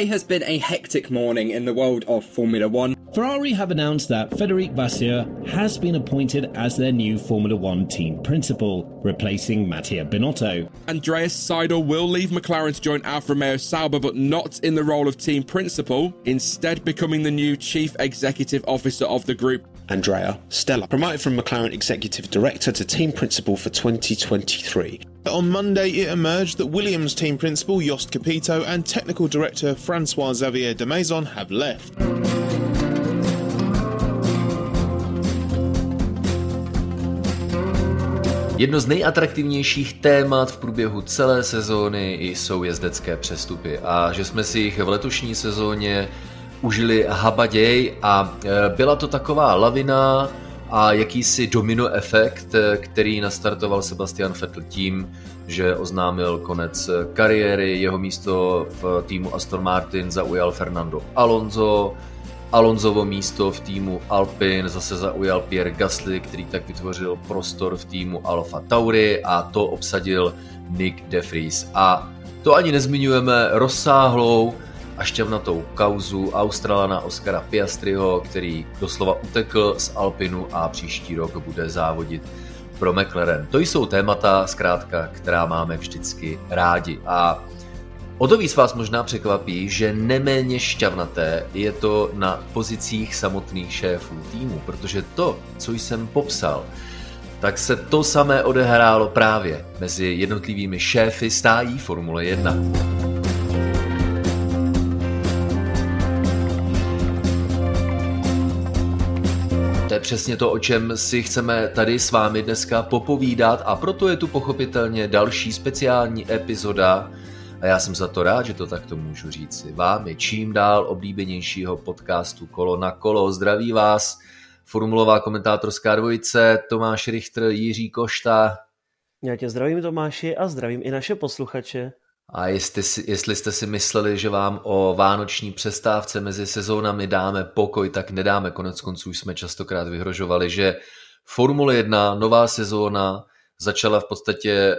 Today has been a hectic morning in the world of Formula One. Ferrari have announced that Federic Vasseur has been appointed as their new Formula One team principal, replacing Mattia Binotto. Andreas Seidel will leave McLaren to join Alfa Romeo Sauber, but not in the role of team principal, instead becoming the new chief executive officer of the group. Andrea Stella, promoted from McLaren executive director to team principal for 2023. On Monday, it emerged that Williams team principal Jost Capito and technical director Francois Xavier de Maison have left. Jedno z nejatraktivnějších témat v průběhu celé sezóny jsou jezdecké přestupy a že jsme si jich v letošní sezóně užili habaděj a e, byla to taková lavina a jakýsi domino efekt, který nastartoval Sebastian Vettel tím, že oznámil konec kariéry, jeho místo v týmu Aston Martin zaujal Fernando Alonso, Alonsovo místo v týmu Alpine zase zaujal Pierre Gasly, který tak vytvořil prostor v týmu Alfa Tauri a to obsadil Nick De Vries. A to ani nezmiňujeme rozsáhlou a šťavnatou kauzu Australana Oscara Piastriho, který doslova utekl z Alpinu a příští rok bude závodit pro McLaren. To jsou témata, zkrátka, která máme vždycky rádi. A o to víc vás možná překvapí, že neméně šťavnaté je to na pozicích samotných šéfů týmu, protože to, co jsem popsal, tak se to samé odehrálo právě mezi jednotlivými šéfy stájí Formule 1. je přesně to, o čem si chceme tady s vámi dneska popovídat a proto je tu pochopitelně další speciální epizoda a já jsem za to rád, že to takto můžu říci. Vámi čím dál oblíbenějšího podcastu Kolo na kolo. Zdraví vás formulová komentátorská dvojice Tomáš Richter, Jiří Košta. Já tě zdravím Tomáši a zdravím i naše posluchače. A jestli, jestli jste si mysleli, že vám o vánoční přestávce mezi sezónami dáme pokoj, tak nedáme. Konec konců jsme častokrát vyhrožovali, že Formule 1, nová sezóna, začala v podstatě eh,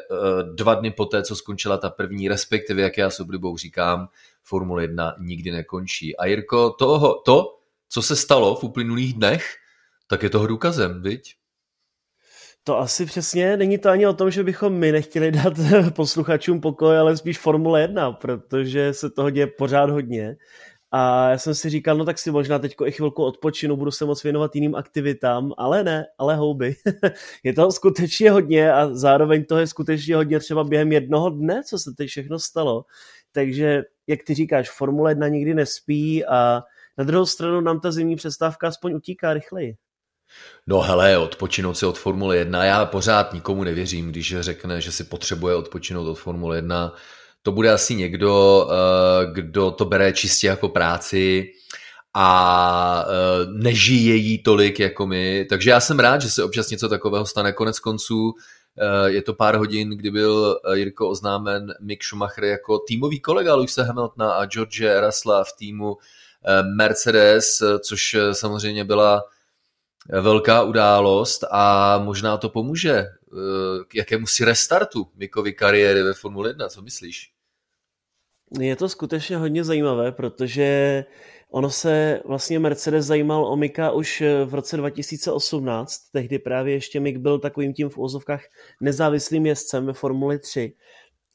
dva dny poté, co skončila ta první, respektive, jak já s oblibou říkám, Formule 1 nikdy nekončí. A Jirko, toho, to, co se stalo v uplynulých dnech, tak je toho důkazem, viď? To asi přesně není to ani o tom, že bychom my nechtěli dát posluchačům pokoj, ale spíš Formule 1, protože se toho děje pořád hodně. A já jsem si říkal, no tak si možná teď i chvilku odpočinu, budu se moc věnovat jiným aktivitám, ale ne, ale houby. je to skutečně hodně a zároveň to je skutečně hodně třeba během jednoho dne, co se teď všechno stalo. Takže, jak ty říkáš, Formule 1 nikdy nespí a na druhou stranu nám ta zimní přestávka aspoň utíká rychleji. No hele, odpočinout si od Formule 1, já pořád nikomu nevěřím, když řekne, že si potřebuje odpočinout od Formule 1. To bude asi někdo, eh, kdo to bere čistě jako práci a eh, nežije jí tolik jako my. Takže já jsem rád, že se občas něco takového stane. Konec konců eh, je to pár hodin, kdy byl Jirko oznámen Mick Schumacher jako týmový kolega Luisa Hamiltona a George Russella v týmu Mercedes, což samozřejmě byla velká událost a možná to pomůže eh, k jakému si restartu Mikovi kariéry ve Formule 1, co myslíš? Je to skutečně hodně zajímavé, protože ono se vlastně Mercedes zajímal o Mika už v roce 2018, tehdy právě ještě Mik byl takovým tím v úzovkách nezávislým jezdcem ve Formuli 3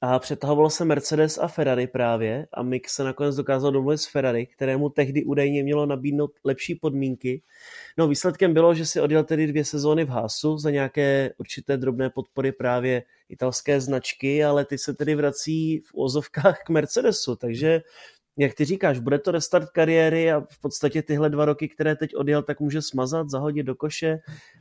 a přetahovalo se Mercedes a Ferrari právě a Mick se nakonec dokázal domluvit s Ferrari, kterému tehdy údajně mělo nabídnout lepší podmínky. No výsledkem bylo, že si odjel tedy dvě sezóny v Hasu za nějaké určité drobné podpory právě italské značky, ale ty se tedy vrací v ozovkách k Mercedesu, takže jak ty říkáš, bude to restart kariéry a v podstatě tyhle dva roky, které teď odjel, tak může smazat, zahodit do koše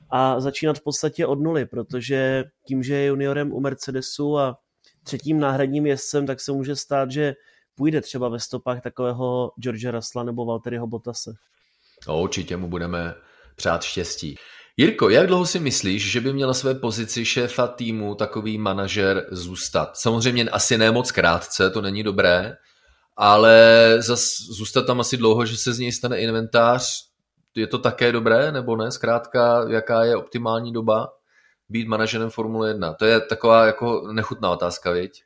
a začínat v podstatě od nuly, protože tím, že je juniorem u Mercedesu a třetím náhradním jezdcem, tak se může stát, že půjde třeba ve stopách takového George Russella nebo Valtteriho Bottase. No, určitě mu budeme přát štěstí. Jirko, jak dlouho si myslíš, že by měl své pozici šéfa týmu takový manažer zůstat? Samozřejmě asi ne moc krátce, to není dobré, ale zas zůstat tam asi dlouho, že se z něj stane inventář, je to také dobré, nebo ne? Zkrátka, jaká je optimální doba? Být manažerem Formule 1? To je taková jako nechutná otázka, viď?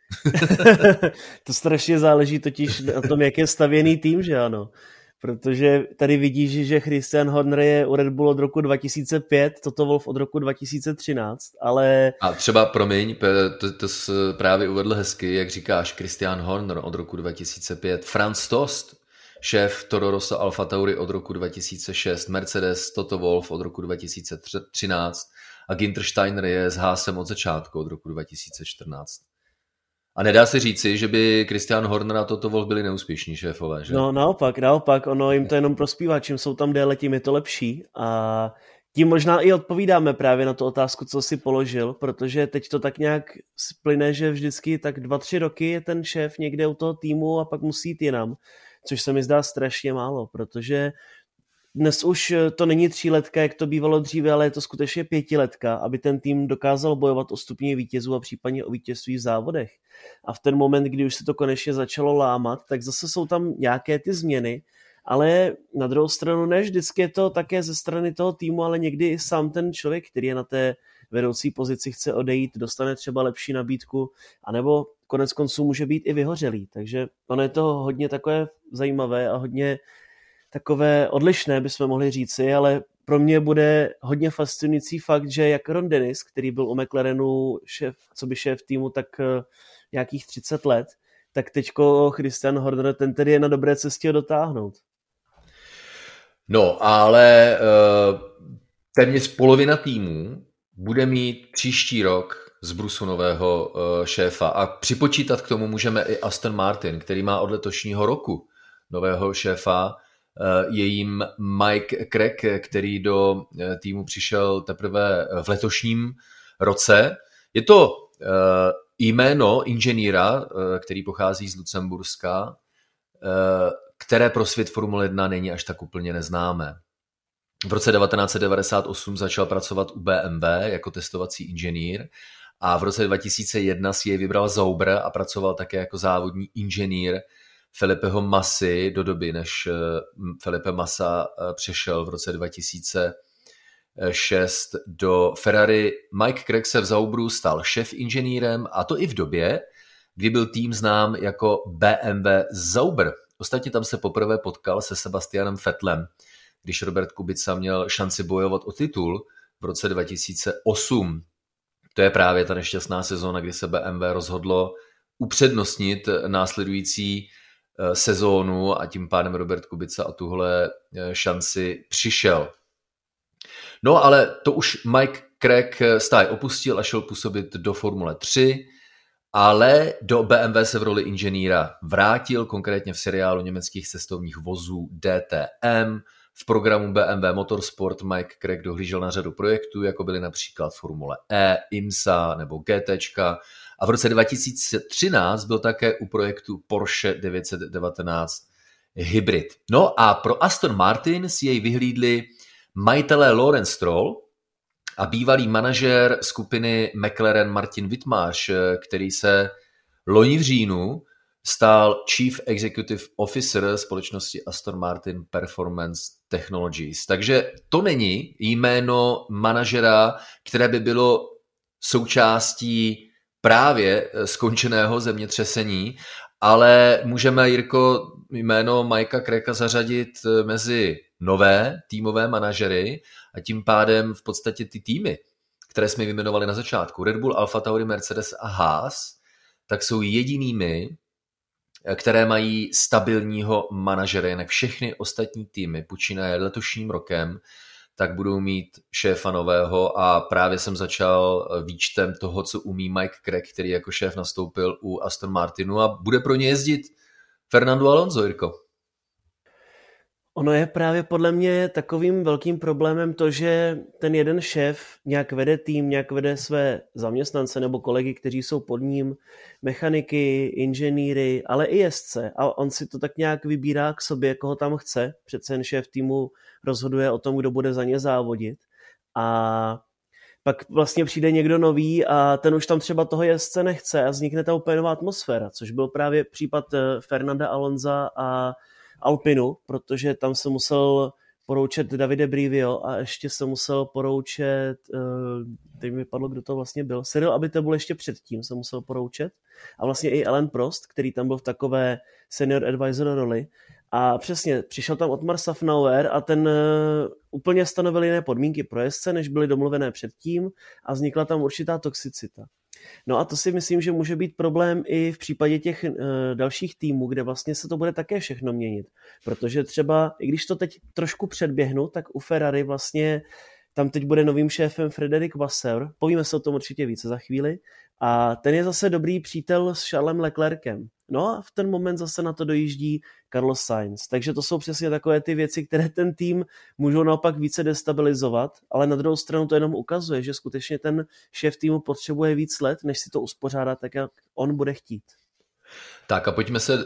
to strašně záleží totiž na tom, jak je stavěný tým, že ano. Protože tady vidíš, že Christian Horner je u Red Bull od roku 2005, Toto Wolf od roku 2013, ale... A třeba, promiň, to, to jsi právě uvedl hezky, jak říkáš, Christian Horner od roku 2005, Franz Tost, šéf Toro Rosso Alfa Tauri od roku 2006, Mercedes Toto Wolf od roku 2013 a Ginter Steiner je s Hásem od začátku od roku 2014. A nedá se říci, že by Christian Horner a Toto Wolf byli neúspěšní šéfové, že? No naopak, naopak, ono jim to jenom prospívá, čím jsou tam déle, tím je to lepší a tím možná i odpovídáme právě na tu otázku, co si položil, protože teď to tak nějak splyne, že vždycky tak dva, tři roky je ten šéf někde u toho týmu a pak musí jít jinam, což se mi zdá strašně málo, protože dnes už eh, to není tříletka, jak to bývalo dříve, ale je to skutečně pětiletka, aby ten tým dokázal bojovat o stupně vítězů a případně o vítězství v závodech. A v ten moment, kdy už se to konečně začalo lámat, tak zase jsou tam nějaké ty změny, ale na druhou stranu ne vždycky je to také ze strany toho týmu, ale někdy i sám ten člověk, který je na té vedoucí pozici, chce odejít, dostane třeba lepší nabídku, anebo konec konců může být i vyhořelý. Takže ono je to hodně takové zajímavé a hodně takové odlišné, bychom mohli říci, ale pro mě bude hodně fascinující fakt, že jak Ron Dennis, který byl u McLarenu šéf, co by šéf týmu, tak eh, nějakých 30 let, tak teďko Christian Horner, ten tedy je na dobré cestě dotáhnout. No, ale uh, téměř polovina týmů bude mít příští rok z Brusu nového uh, šéfa a připočítat k tomu můžeme i Aston Martin, který má od letošního roku nového šéfa, je jim Mike Craig, který do eh, týmu přišel teprve v letošním roce. Je to eh, jméno inženýra, který pochází z Lucemburska, které pro svět Formule 1 není až tak úplně neznámé. V roce 1998 začal pracovat u BMW jako testovací inženýr a v roce 2001 si jej vybral Zauber a pracoval také jako závodní inženýr Felipeho Masy do doby, než eh, Felipe Massa eh, přešel v roce 2006 do Ferrari. Mike Craig se v Zaubru stal šef inženýrem a to i v době, kdy byl tým znám jako BMW Zauber. Ostatně tam se poprvé potkal se Sebastianem Fettlem, když Robert Kubica měl šanci bojovat o titul v roce 2008. To je právě ta nešťastná sezóna, kdy se BMW rozhodlo upřednostnit následující sezónu a tím pádem Robert Kubica a tuhle eh, šanci přišel. No ale to už Mike Craig eh, stáj opustil a šel působit do Formule 3, ale do BMW se v roli inženýra vrátil, konkrétně v seriálu německých cestovních vozů DTM. V programu BMW Motorsport Mike Craig dohlížel na řadu projektů, jako byly například Formule E, IMSA nebo GT a v roce 2013 byl také u projektu Porsche 919 Hybrid. No a pro Aston Martin si jej vyhlídli majitelé Lawrence Stroll a bývalý manažer skupiny McLaren Martin Wittmarsh, který se loni v říjnu stál Chief Executive Officer společnosti Aston Martin Performance Technologies. Takže to není jméno manažera, které by bylo součástí právě eh, skončeného zemětřesení, ale můžeme, Jirko, jméno Majka Kreka zařadit eh, mezi nové týmové manažery a tím pádem v podstatě ty týmy, které jsme vyjmenovali na začátku, Red Bull, Alfa Tauri, Mercedes a Haas, tak jsou jedinými, eh, které mají stabilního manažera, jinak všechny ostatní týmy počínaje letošním rokem tak budou mít šéfa nového a právě jsem začal výčtem toho, co umí Mike Craig, který jako šéf nastoupil u Aston Martinu a bude pro ně jezdit Fernando Alonso, Jirko. Ono je právě podle mě takovým velkým problémem to, že ten jeden šéf nějak vede tým, nějak vede své zaměstnance nebo kolegy, kteří jsou pod ním, mechaniky, inženýry, ale i jezdce. A on si to tak nějak vybírá k sobě, koho tam chce. Přece jen šéf týmu rozhoduje o tom, kdo bude za ně závodit. A pak vlastně přijde někdo nový a ten už tam třeba toho jezdce nechce a vznikne ta úplně nová atmosféra, což byl právě případ eh, Fernanda Alonza a Alpinu, protože tam se musel poroučet Davide Brivio a ještě se musel poroučet, uh, teď mi padlo, kdo to vlastně byl, Cyril Abitebul ještě předtím se musel poroučet. A vlastně i Alan Prost, který tam byl v takové senior advisor roli a přesně, přišel tam Otmar Safnauer a ten uh, úplně stanovil jiné podmínky pro jezdce, než byly domluvené předtím a vznikla tam určitá toxicita. No a to si myslím, že může být problém i v případě těch uh, dalších týmů, kde vlastně se to bude také všechno měnit. Protože třeba, i když to teď trošku předběhnu, tak u Ferrari vlastně tam teď bude novým šéfem Frederik Vasseur. Povíme se o tom určitě více za chvíli. A ten je zase dobrý přítel s Charlesem Leclerkem. No a v ten moment zase na to dojíždí Carlos Sainz. Takže to jsou přesně takové ty věci, které ten tým můžou naopak více destabilizovat, ale na druhou stranu to jenom ukazuje, že skutečně ten šéf týmu potřebuje víc let, než si to uspořádá tak, jak on bude chtít. Tak a pojďme se uh,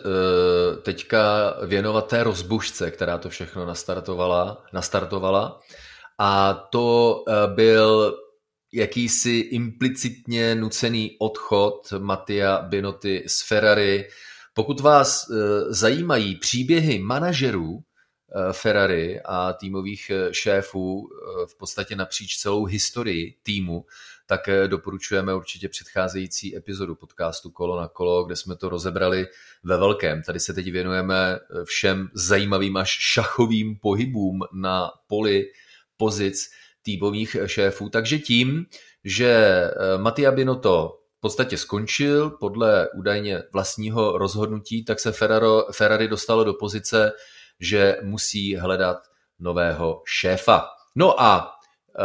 teďka věnovat té rozbušce, která to všechno nastartovala. nastartovala. A to uh, byl jakýsi implicitně nucený odchod Mattia Binoty z Ferrari. Pokud vás eh, zajímají příběhy manažerů eh, Ferrari a týmových eh, šéfů v podstatě napříč celou historii týmu, tak doporučujeme určitě předcházející epizodu podcastu Kolo na kolo, kde jsme to rozebrali ve velkém. Tady se teď věnujeme všem zajímavým až šachovým pohybům na poli pozic týmových šéfů. Takže tím, že eh, Mattia Binotto v podstatě skončil podle údajně vlastního rozhodnutí, tak se Ferraro, Ferrari dostalo do pozice, že musí hledat nového šéfa. No a e,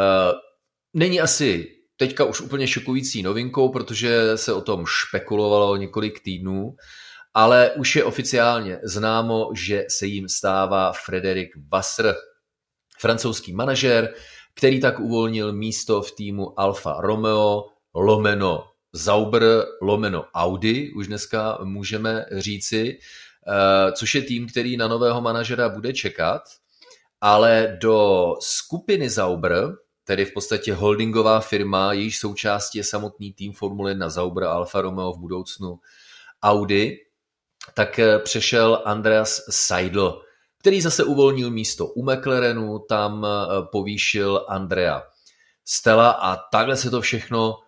není asi teďka už úplně šokující novinkou, protože se o tom špekulovalo několik týdnů, ale už je oficiálně známo, že se jim stává Frederik Vassr, francouzský manažer, který tak uvolnil místo v týmu Alfa Romeo, lomeno Zauber, lomeno Audi, už dneska můžeme říci, eh, což je tým, který na nového manažera bude čekat, ale do skupiny Zauber, tedy v podstatě holdingová firma, jejíž součástí je samotný tým Formule 1 Zauber Alfa Romeo v budoucnu Audi, tak eh, přešel Andreas Seidl, který zase uvolnil místo u McLarenu, tam eh, povýšil Andrea Stella a takhle se to všechno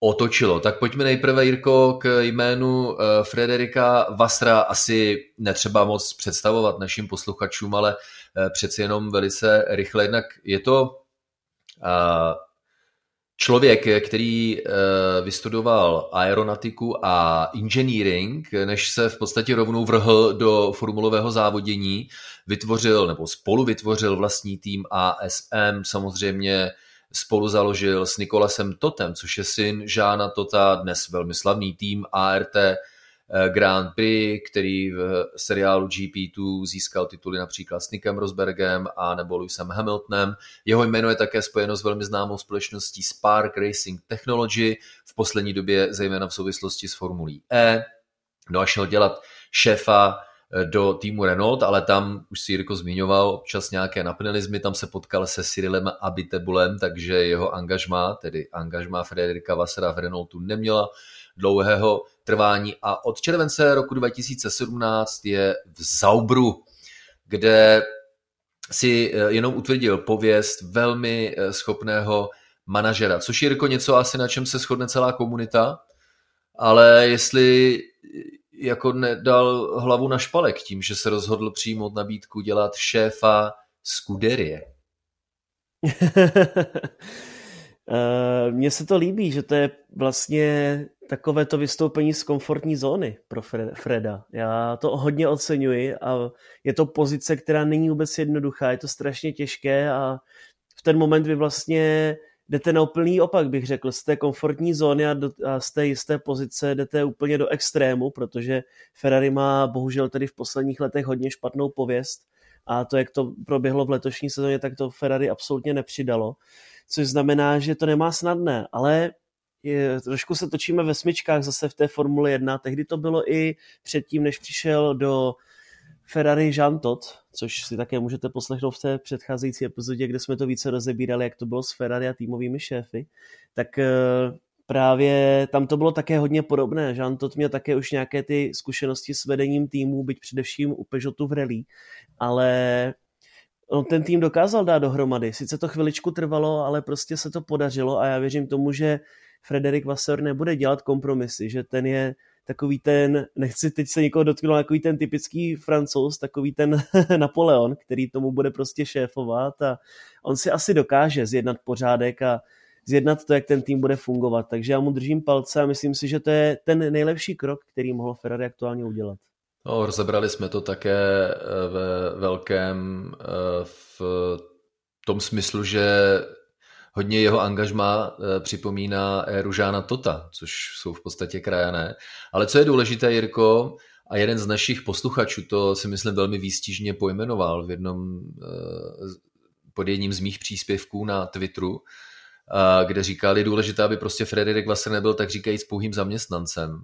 otočilo. Tak pojďme nejprve, Jirko, k jménu eh, Frederika Vasra. Asi netřeba moc představovat našim posluchačům, ale eh, přeci jenom velice rychle. Jednak je to člověk, který eh, vystudoval aeronautiku a engineering, než se v podstatě rovnou vrhl do formulového závodění, vytvořil nebo spolu vytvořil vlastní tým ASM, samozřejmě spolu založil s Nikolasem Totem, což je syn Žána Tota, dnes velmi slavný tým ART Grand Prix, který v seriálu GP2 získal tituly například s Nickem Rosbergem a nebo Lewisem Hamiltonem. Jeho jméno je také spojeno s velmi známou společností Spark Racing Technology, v poslední době zejména v souvislosti s Formulí E. No a šel dělat šéfa eh, do týmu Renault, ale tam už si Jirko zmiňoval občas nějaké napnelizmy, tam se potkal se Cyrilem Abitebulem, takže jeho angažma, tedy angažma Frederika Vassera v Renaultu neměla dlouhého trvání a od července roku 2017 je v Zaubru, kde si eh, jenom utvrdil pověst velmi eh, schopného manažera, což je jako něco asi na čem se shodne celá komunita, ale jestli eh, jako nedal hlavu na špalek tím, že se rozhodl přijmout nabídku dělat šéfa Scuderie. Mně se to líbí, že to je vlastně takové to vystoupení z komfortní zóny pro Freda. Já to hodně oceňuji a je to pozice, která není vůbec jednoduchá, je to strašně těžké a v ten moment vy vlastně jdete na úplný opak, bych řekl, z té komfortní zóny a, do, a z té jisté pozice jdete úplně do extrému, protože Ferrari má bohužel tedy v posledních letech hodně špatnou pověst a to, jak to proběhlo v letošní sezóně, tak to Ferrari absolutně nepřidalo, což znamená, že to nemá snadné, ale je, trošku se točíme ve smyčkách zase v té Formule 1. Tehdy to bylo i předtím, než přišel do Ferrari Jean Todt, což si také můžete poslechnout v té předcházející epizodě, kde jsme to více rozebírali, jak to bylo s Ferrari a týmovými šéfy, tak eh, právě tam to bylo také hodně podobné. Jean Todt měl také už nějaké ty zkušenosti s vedením týmů, byť především u Peugeotu v rally, ale on ten tým dokázal dát dohromady. Sice to chviličku trvalo, ale prostě se to podařilo a já věřím tomu, že Frederik Vasseur nebude dělat kompromisy, že ten je takový ten, nechci teď se někoho dotknout, takový ten typický francouz, takový ten Napoleon, který tomu bude prostě šéfovat a on si asi dokáže zjednat pořádek a zjednat to, jak ten tým bude fungovat. Takže já mu držím palce a myslím si, že to je ten nejlepší krok, který mohl Ferrari aktuálně udělat. No, rozebrali jsme to také eh, ve velkém eh, v tom smyslu, že hodně jeho angažma eh, připomíná éru Žána Tota, což jsou v podstatě krajané. Ale co je důležité, Jirko, a jeden z našich posluchačů to si myslím velmi výstižně pojmenoval v jednom, pod jedním z mých příspěvků na Twitteru, kde říkali, důležité, aby prostě Frederik Vassar nebyl tak říkajíc pouhým zaměstnancem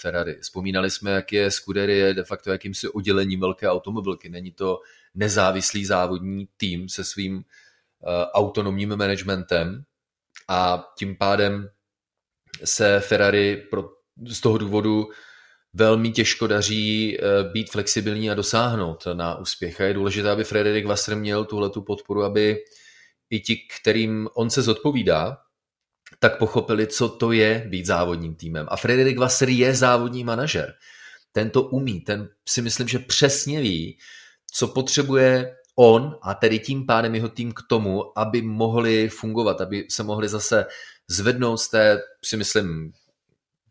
Ferrari. Vzpomínali jsme, jak je Scuderie de facto jakýmsi oddělením velké automobilky. Není to nezávislý závodní tým se svým autonomním managementem a tím pádem se Ferrari pro, z toho důvodu velmi těžko daří být flexibilní a dosáhnout na úspěch. A je důležité, aby Frederik Vassar měl tuhle podporu, aby i ti, kterým on se zodpovídá, tak pochopili, co to je být závodním týmem. A Frederik Vasser je závodní manažer. Ten to umí, ten si myslím, že přesně ví, co potřebuje on a tedy tím pádem jeho tým k tomu, aby mohli fungovat, aby se mohli zase zvednout z té, si myslím,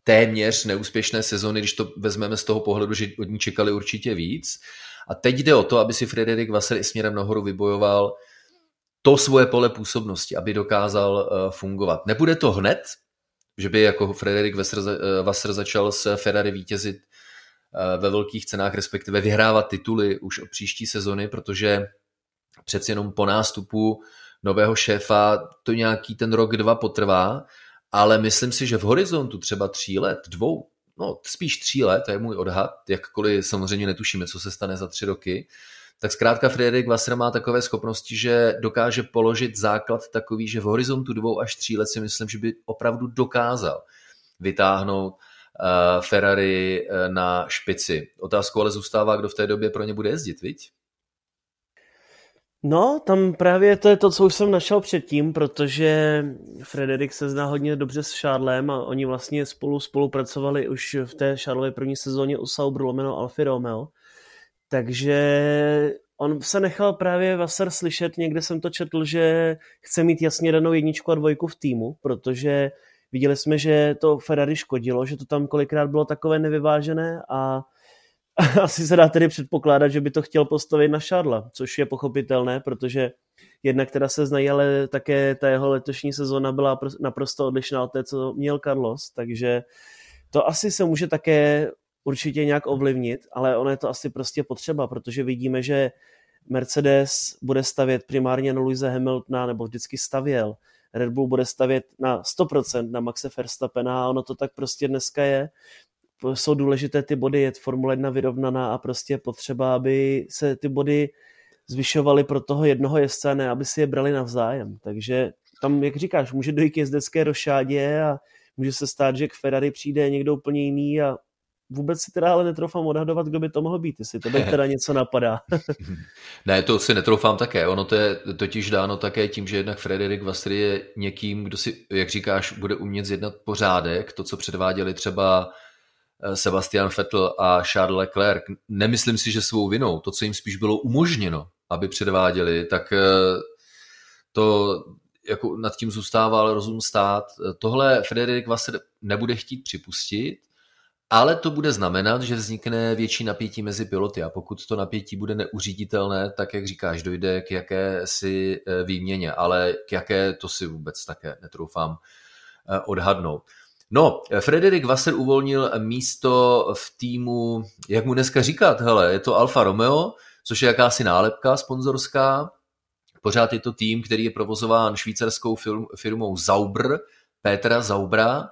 téměř neúspěšné sezony, když to vezmeme z toho pohledu, že od ní čekali určitě víc. A teď jde o to, aby si Frederik Vasser i směrem nahoru vybojoval to svoje pole působnosti, aby dokázal uh, fungovat. Nebude to hned, že by jako Frederik Wasser eh, začal s Ferrari vítězit uh, ve velkých cenách, respektive vyhrávat tituly už od příští sezony, protože přeci jenom po nástupu nového šéfa to nějaký ten rok, dva potrvá, ale myslím si, že v horizontu třeba tří let, dvou, no spíš tří let, to je můj odhad, jakkoliv samozřejmě netušíme, co se stane za tři roky, tak zkrátka Frederik Wasser má takové schopnosti, že dokáže položit základ takový, že v horizontu dvou až tří let si myslím, že by opravdu dokázal vytáhnout uh, Ferrari uh, na špici. Otázkou ale zůstává, kdo v té době pro ně bude jezdit, viď? No, tam právě to je to, co už jsem našel předtím, protože Frederik se zná hodně dobře s Charlem a oni vlastně spolu spolupracovali už v té Charlově první sezóně u Sauber lomeno Alfa Romeo. Takže on se nechal právě Vasar slyšet, někde jsem to četl, že chce mít jasně danou jedničku a dvojku v týmu, protože viděli jsme, že to Ferrari škodilo, že to tam kolikrát bylo takové nevyvážené a asi se dá tedy předpokládat, že by to chtěl postavit na Šádla, což je pochopitelné, protože jednak teda se znají, ale také ta jeho letošní sezóna byla naprosto odlišná od té, co měl Carlos, takže to asi se může také určitě nějak ovlivnit, ale ono je to asi prostě potřeba, protože vidíme, že Mercedes bude stavět primárně na Louise Hamiltona, nebo vždycky stavěl. Red Bull bude stavět na 100% na Maxe Verstappena a ono to tak prostě dneska je. Jsou důležité ty body, je Formule 1 vyrovnaná a prostě potřeba, aby se ty body zvyšovaly pro toho jednoho jezdce, ne aby si je brali navzájem. Takže tam, jak říkáš, může dojít k jezdecké rošádě a může se stát, že k Ferrari přijde někdo úplně jiný a vůbec si teda ale netroufám odhadovat, kdo by to mohl být, jestli to by teda něco napadá. ne, to si netroufám také. Ono to je totiž dáno také tím, že jednak Frederik Vastry je někým, kdo si, jak říkáš, bude umět zjednat pořádek, to, co předváděli třeba eh, Sebastian Vettel a Charles Leclerc. Nemyslím si, že svou vinou, to, co jim spíš bylo umožněno, aby předváděli, tak eh, to jako nad tím zůstával rozum stát. Tohle Frederik Vassar nebude chtít připustit, ale to bude znamenat, že vznikne větší napětí mezi piloty a pokud to napětí bude neuříditelné, tak jak říkáš, dojde k jakési eh, výměně, ale k jaké to si vůbec také netroufám eh, odhadnout. No, Frederik Vasser uvolnil místo v týmu, jak mu dneska říkat, hele, je to Alfa Romeo, což je jakási nálepka sponzorská. Pořád je to tým, který je provozován švýcarskou firmou Zauber, Petra Zaubra,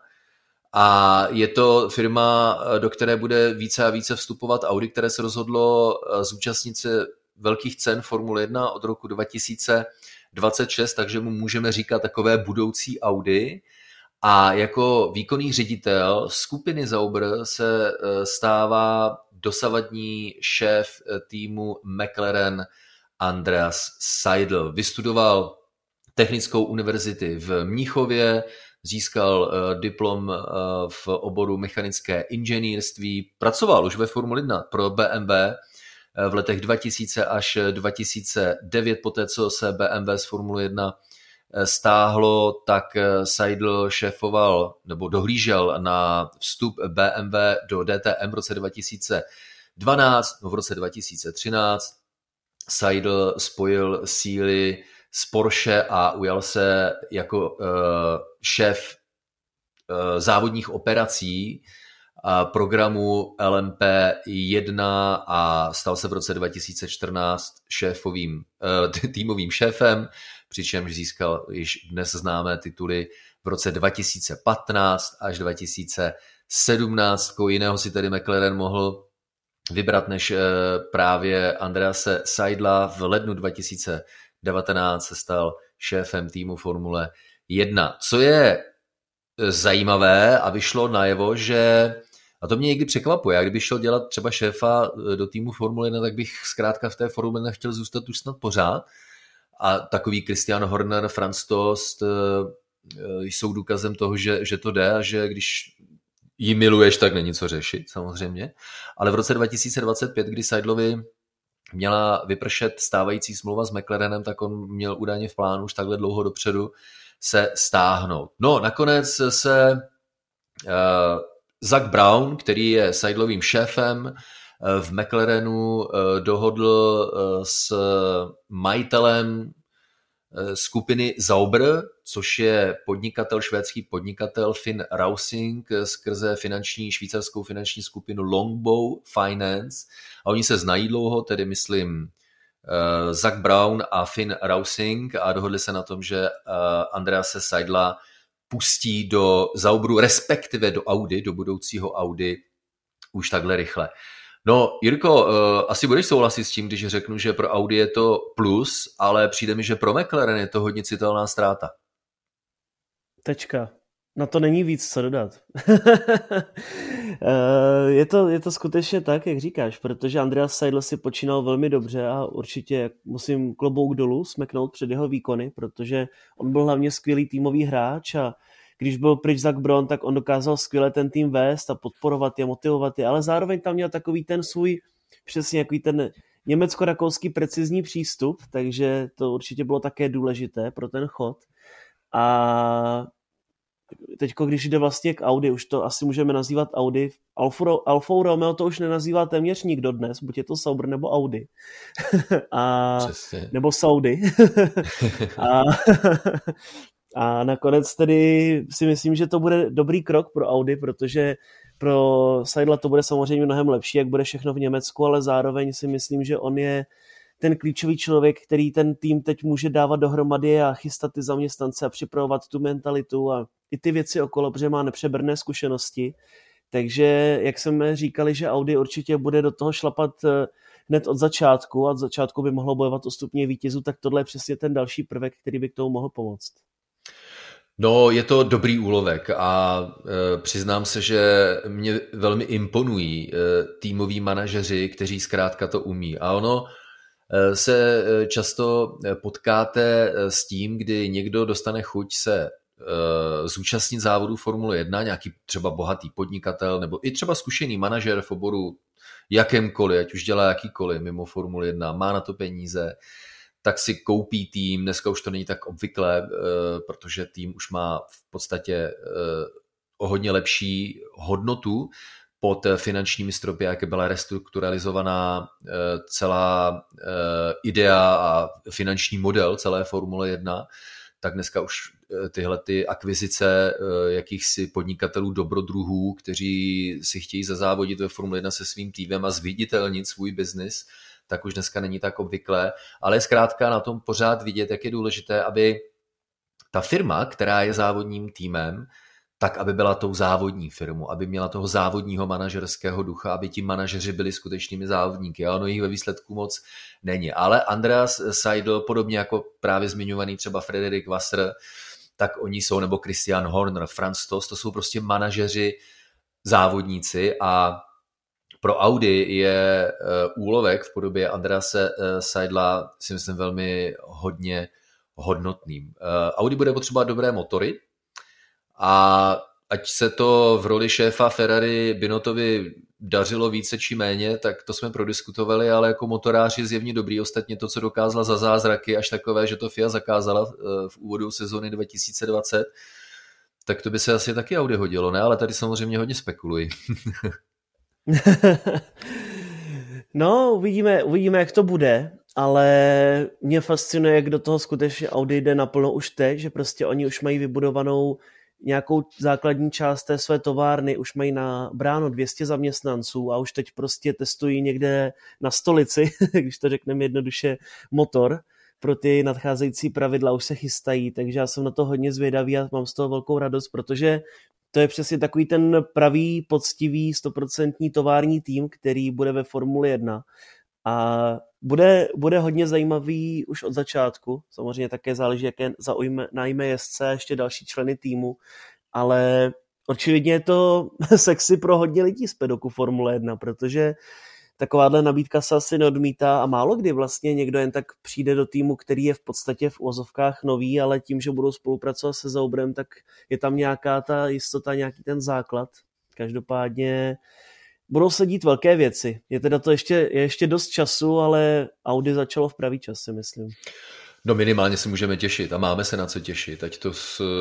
a je to firma, do které bude více a více vstupovat Audi, které se rozhodlo eh, zúčastnit se velkých cen Formule 1 od roku 2026, takže mu můžeme říkat takové budoucí Audi. A jako výkonný ředitel skupiny Zauber se eh, stává dosavadní šéf eh, týmu McLaren Andreas Seidl. Vystudoval Technickou univerzity v Mníchově, získal uh, diplom uh, v oboru mechanické inženýrství, pracoval už ve Formule 1 pro BMW uh, v letech 2000 až 2009, poté co se BMW z Formule 1 stáhlo, tak Seidl šéfoval nebo dohlížel na vstup BMW do DTM v roce 2012, no v roce 2013 Seidl spojil síly z Porsche a ujal se jako uh, šéf uh, závodních operací a programu LMP1 a stal se v roce 2014 šéfovým, uh, týmovým šéfem, přičemž získal již dnes známé tituly v roce 2015 až 2017. Koho jiného si tedy McLaren mohl vybrat než právě Andrease Seidla v lednu 2000 19 se stal šéfem týmu Formule 1. Co je e, zajímavé a vyšlo najevo, že a to mě někdy překvapuje. Já kdybych šel dělat třeba šéfa e, do týmu Formule 1, tak bych zkrátka v té Formule 1 chtěl zůstat už snad pořád. A takový Christian Horner, Franz Tost e, jsou důkazem toho, že, že to jde a že když ji miluješ, tak není co řešit, samozřejmě. Ale v roce 2025, kdy Seidlovi měla vypršet stávající smlouva s McLarenem, tak on měl údajně v plánu už takhle dlouho dopředu se stáhnout. No, nakonec se uh, Zach Brown, který je Seidlovým šéfem uh, v McLarenu, uh, dohodl uh, s majitelem Eh, skupiny Zauber, což je podnikatel, švédský podnikatel Finn Rausing eh, skrze finanční, švýcarskou finanční skupinu Longbow Finance. A oni se znají dlouho, tedy myslím uh, Zach Brown a Finn Rausing a dohodli se na tom, že Andrease Seidla pustí do Zaubru, respektive do Audi, do budoucího Audi už takhle rychle. No, Jirko, uh, asi budeš souhlasit s tím, když řeknu, že pro Audi je to plus, ale přijde mi, že pro McLaren je to hodně citelná ztráta. Tečka. Na to není víc co dodat. Eh, je, to, je to skutečně tak, jak říkáš, protože Andreas Seidl si počínal velmi dobře a určitě musím klobouk dolů smeknout před jeho výkony, protože on byl hlavně skvělý týmový hráč a když byl pryč Zach Brown, tak on dokázal skvěle ten tým vést a podporovat je, motivovat je, ale zároveň tam měl takový ten svůj, přesně jaký ten německo-rakouský precizní přístup, takže to určitě bylo také důležité pro ten chod. A teď, když jde vlastně k Audi, už to asi můžeme nazývat Audi, Alfa, Alfa Romeo to už nenazývá téměř nikdo dnes, buď je to Sauber nebo Audi. a, nebo Saudi. a, a nakonec tedy si myslím, že to bude dobrý krok pro Audi, protože pro Seidla to bude samozřejmě mnohem lepší, jak bude všechno v Německu, ale zároveň si myslím, že on je ten klíčový člověk, který ten tým teď může dávat dohromady a chystat ty zaměstnance a připravovat tu mentalitu a i ty věci okolo, protože má nepřebrné zkušenosti. Takže, jak jsme říkali, že Audi určitě bude do toho šlapat eh, hned od začátku a od začátku by mohlo bojovat o stupně vítězů, tak tohle je přesně ten další prvek, který by k tomu mohl pomoct. No, je to dobrý úlovek a e, přiznám se, že mě velmi imponují e, týmoví manažeři, kteří zkrátka to umí. A ono e, se e, často potkáte e, s tím, kdy někdo dostane chuť se e, zúčastnit závodu Formule 1, nějaký třeba bohatý podnikatel nebo i třeba zkušený manažer v oboru jakémkoliv, ať už dělá jakýkoliv mimo Formule 1, má na to peníze, tak si koupí tým. Dneska už to není tak obvyklé, eh, protože tým už má v podstatě eh, o hodně lepší hodnotu pod finančními stropy, jak byla restrukturalizovaná eh, celá idea a finanční model celé Formule 1, tak dneska už tyhle ty akvizice jakýchsi podnikatelů dobrodruhů, kteří si chtějí zazávodit ve Formule 1 se svým týmem a zviditelnit svůj biznis, tak už dneska není tak obvyklé, ale zkrátka na tom pořád vidět, jak je důležité, aby ta firma, která je závodním týmem, tak aby byla tou závodní firmu, aby měla toho závodního manažerského ducha, aby ti manažeři byli skutečnými závodníky. A ono jich ve výsledku moc není. Ale Andreas Seidel, podobně jako právě zmiňovaný třeba Frederik Wasser, tak oni jsou, nebo Christian Horner, Franz Tost, to jsou prostě manažeři, závodníci a pro Audi je úlovek v podobě Andrase Seidla si myslím velmi hodně hodnotným. Audi bude potřebovat dobré motory a ať se to v roli šéfa Ferrari Binotovi dařilo více či méně, tak to jsme prodiskutovali, ale jako motorář je zjevně dobrý. Ostatně to, co dokázala za zázraky, až takové, že to FIA zakázala eh, v úvodu sezóny 2020, tak to by se asi taky Audi hodilo, ne? Ale tady samozřejmě hodně spekuluji. no, uvidíme, uvidíme, jak to bude, ale mě fascinuje, jak do toho skutečně Audi jde naplno už teď, že prostě oni už mají vybudovanou nějakou základní část té své továrny, už mají na bráno 200 zaměstnanců a už teď prostě testují někde na stolici, když to řekneme jednoduše, motor pro ty nadcházející pravidla už se chystají, takže já jsem na to hodně zvědavý a mám z toho velkou radost, protože to je přesně takový ten pravý, poctivý, stoprocentní tovární tým, který bude ve Formuli 1 a bude, bude hodně zajímavý už od začátku. Samozřejmě také záleží, jaké zaujme, najme jezdce ještě další členy týmu, ale očividně je to sexy pro hodně lidí z pedoku Formule 1, protože takováhle nabídka se asi neodmítá a málo kdy vlastně někdo jen tak přijde do týmu, který je v podstatě v úvozovkách nový, ale tím, že budou spolupracovat se Zaubrem, tak je tam nějaká ta jistota, nějaký ten základ. Každopádně budou se dít velké věci. Je teda to ještě, je ještě dost času, ale Audi začalo v pravý čas, si myslím. No minimálně se můžeme těšit a máme se na co těšit. Ať to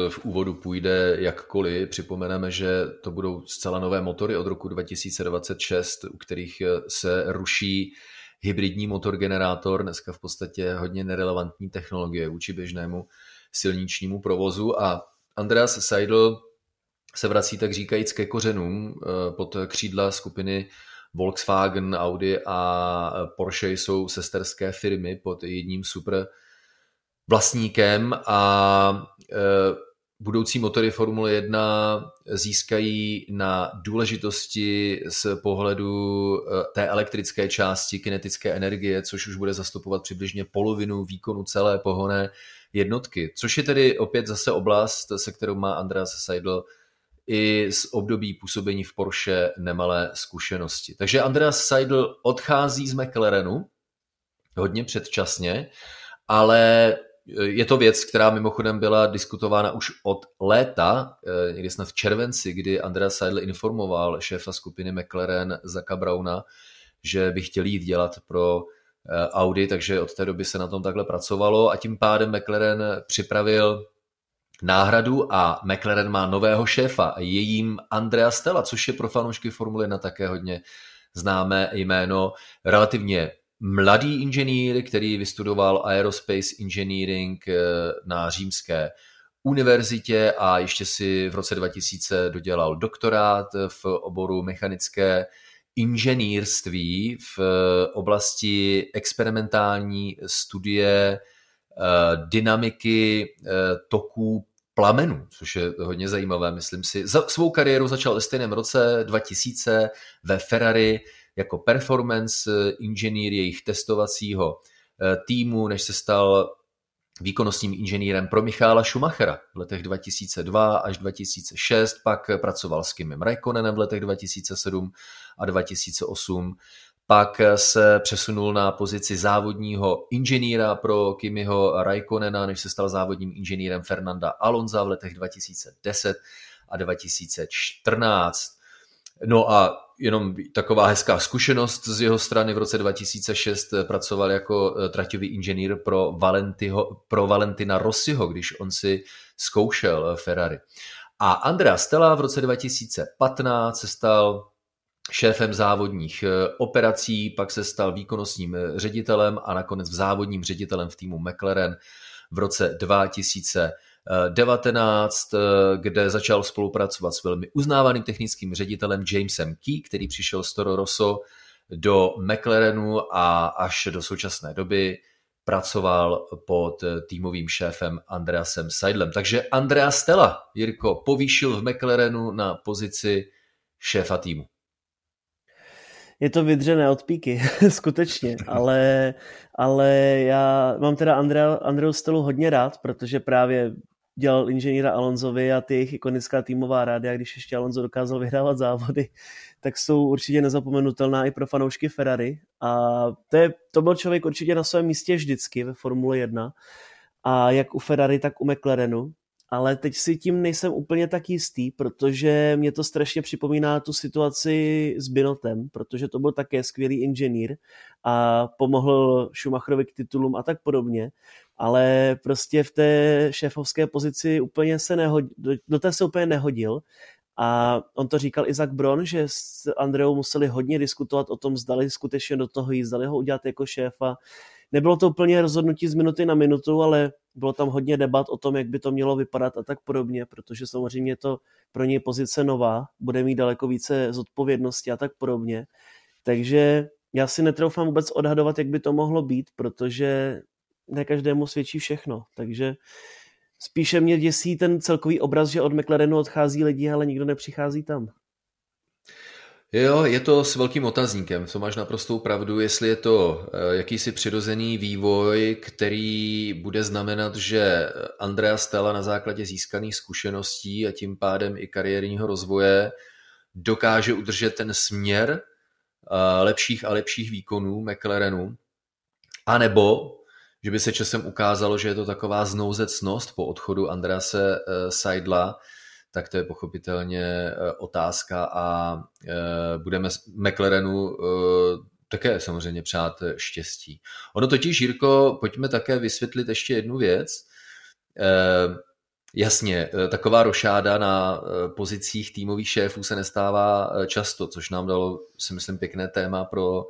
v úvodu půjde jakkoliv. Připomeneme, že to budou zcela nové motory od roku 2026, u kterých se ruší hybridní motor generátor, dneska v podstatě hodně nerelevantní technologie vůči běžnému silničnímu provozu a Andreas Seidel se vrací tak říkajíc ke kořenům eh, pod křídla skupiny Volkswagen, Audi a Porsche jsou sesterské firmy pod jedním super vlastníkem a eh, budoucí motory Formule 1 získají na důležitosti z pohledu eh, té elektrické části kinetické energie, což už bude zastupovat přibližně polovinu výkonu celé pohonné jednotky, což je tedy opět zase oblast, se kterou má Andreas Seidel i z období působení v Porsche nemalé zkušenosti. Takže Andreas Seidel odchází z McLarenu hodně předčasně, ale je to věc, která mimochodem byla diskutována už od léta, eh, někdy snad v červenci, kdy Andreas Seidel informoval šéfa skupiny McLaren Zaka Brauna, že by chtěl jít dělat pro eh, Audi, takže od té doby se na tom takhle pracovalo a tím pádem McLaren připravil náhradu a McLaren má nového šéfa, je jím Andrea Stella, což je pro fanoušky Formule 1 také hodně známé jméno. Relativně mladý inženýr, který vystudoval Aerospace Engineering eh, na římské univerzitě a ještě si v roce 2000 dodělal doktorát v oboru mechanické inženýrství v oblasti experimentální studie eh, dynamiky eh, toků plamenů, což je hodně zajímavé, myslím si. Za svou kariéru začal ve stejném roce 2000 ve Ferrari jako performance inženýr jejich testovacího eh, týmu, než se stal výkonnostním inženýrem pro Michála Schumachera v letech 2002 až 2006, pak pracoval s Kimem Raikkonenem v letech 2007 a 2008 pak se přesunul na pozici závodního inženýra pro Kimiho Raikkonena, než se stal závodním inženýrem Fernanda Alonza v letech 2010 a 2014. No a jenom taková hezká zkušenost z jeho strany. V roce 2006 eh, pracoval jako eh, traťový inženýr pro, Valentiho, pro Valentina Rossiho, když on si zkoušel eh, Ferrari. A Andrea Stella v roce 2015 se stal šéfem závodních operací, pak se stal výkonnostním ředitelem a nakonec v závodním ředitelem v týmu McLaren v roce 2000. 19, eh, kde začal spolupracovat s velmi uznávaným technickým ředitelem Jamesem Key, který přišel z Toro Rosso do McLarenu a až do současné doby pracoval pod eh, týmovým šéfem Andreasem Seidlem. Takže Andrea Stella, Jirko, povýšil v McLarenu na pozici šéfa týmu. Je to vydřené od píky, skutečně, ale, ale já mám teda Andreu Stelu hodně rád, protože právě dělal inženýra Alonzovi a ty jejich ikonická týmová rádia, když ještě Alonso dokázal vyhrávat závody, tak jsou určitě nezapomenutelná i pro fanoušky Ferrari. A to, je, to byl člověk určitě na svém místě vždycky ve Formule 1. A jak u Ferrari, tak u McLarenu ale teď si tím nejsem úplně tak jistý, protože mě to strašně připomíná tu situaci s Binotem, protože to byl také skvělý inženýr a pomohl Schumacherovi k titulům a tak podobně, ale prostě v té šéfovské pozici úplně se nehodil, do té se úplně nehodil a on to říkal Isaac Bron, že s Andreou museli hodně diskutovat o tom, zdali skutečně do toho jí, zdali ho udělat jako šéfa. Nebylo to úplně rozhodnutí z minuty na minutu, ale bylo tam hodně debat o tom, jak by to mělo vypadat a tak podobně, protože samozřejmě to pro něj pozice nová, bude mít daleko více zodpovědnosti a tak podobně. Takže já si netroufám vůbec odhadovat, jak by to mohlo být, protože ne každému svědčí všechno. Takže spíše mě děsí ten celkový obraz, že od McLarenu odchází lidi, ale nikdo nepřichází tam. Jo, je to s velkým otazníkem, co máš naprostou pravdu, jestli je to eh, jakýsi přirozený vývoj, který bude znamenat, že Andrea Stella na základě získaných zkušeností a tím pádem i kariérního rozvoje dokáže udržet ten směr eh, lepších a lepších výkonů McLarenu, anebo že by se časem ukázalo, že je to taková znouzecnost po odchodu Andrease eh, Seidla, tak to je pochopitelně eh, otázka a eh, budeme McLarenu také samozřejmě přát štěstí. Ono totiž, Jirko, pojďme také vysvětlit ještě jednu věc. Jasně, taková rošáda na pozicích týmových šéfů se nestává často, což nám dalo, si myslím, pěkné téma pro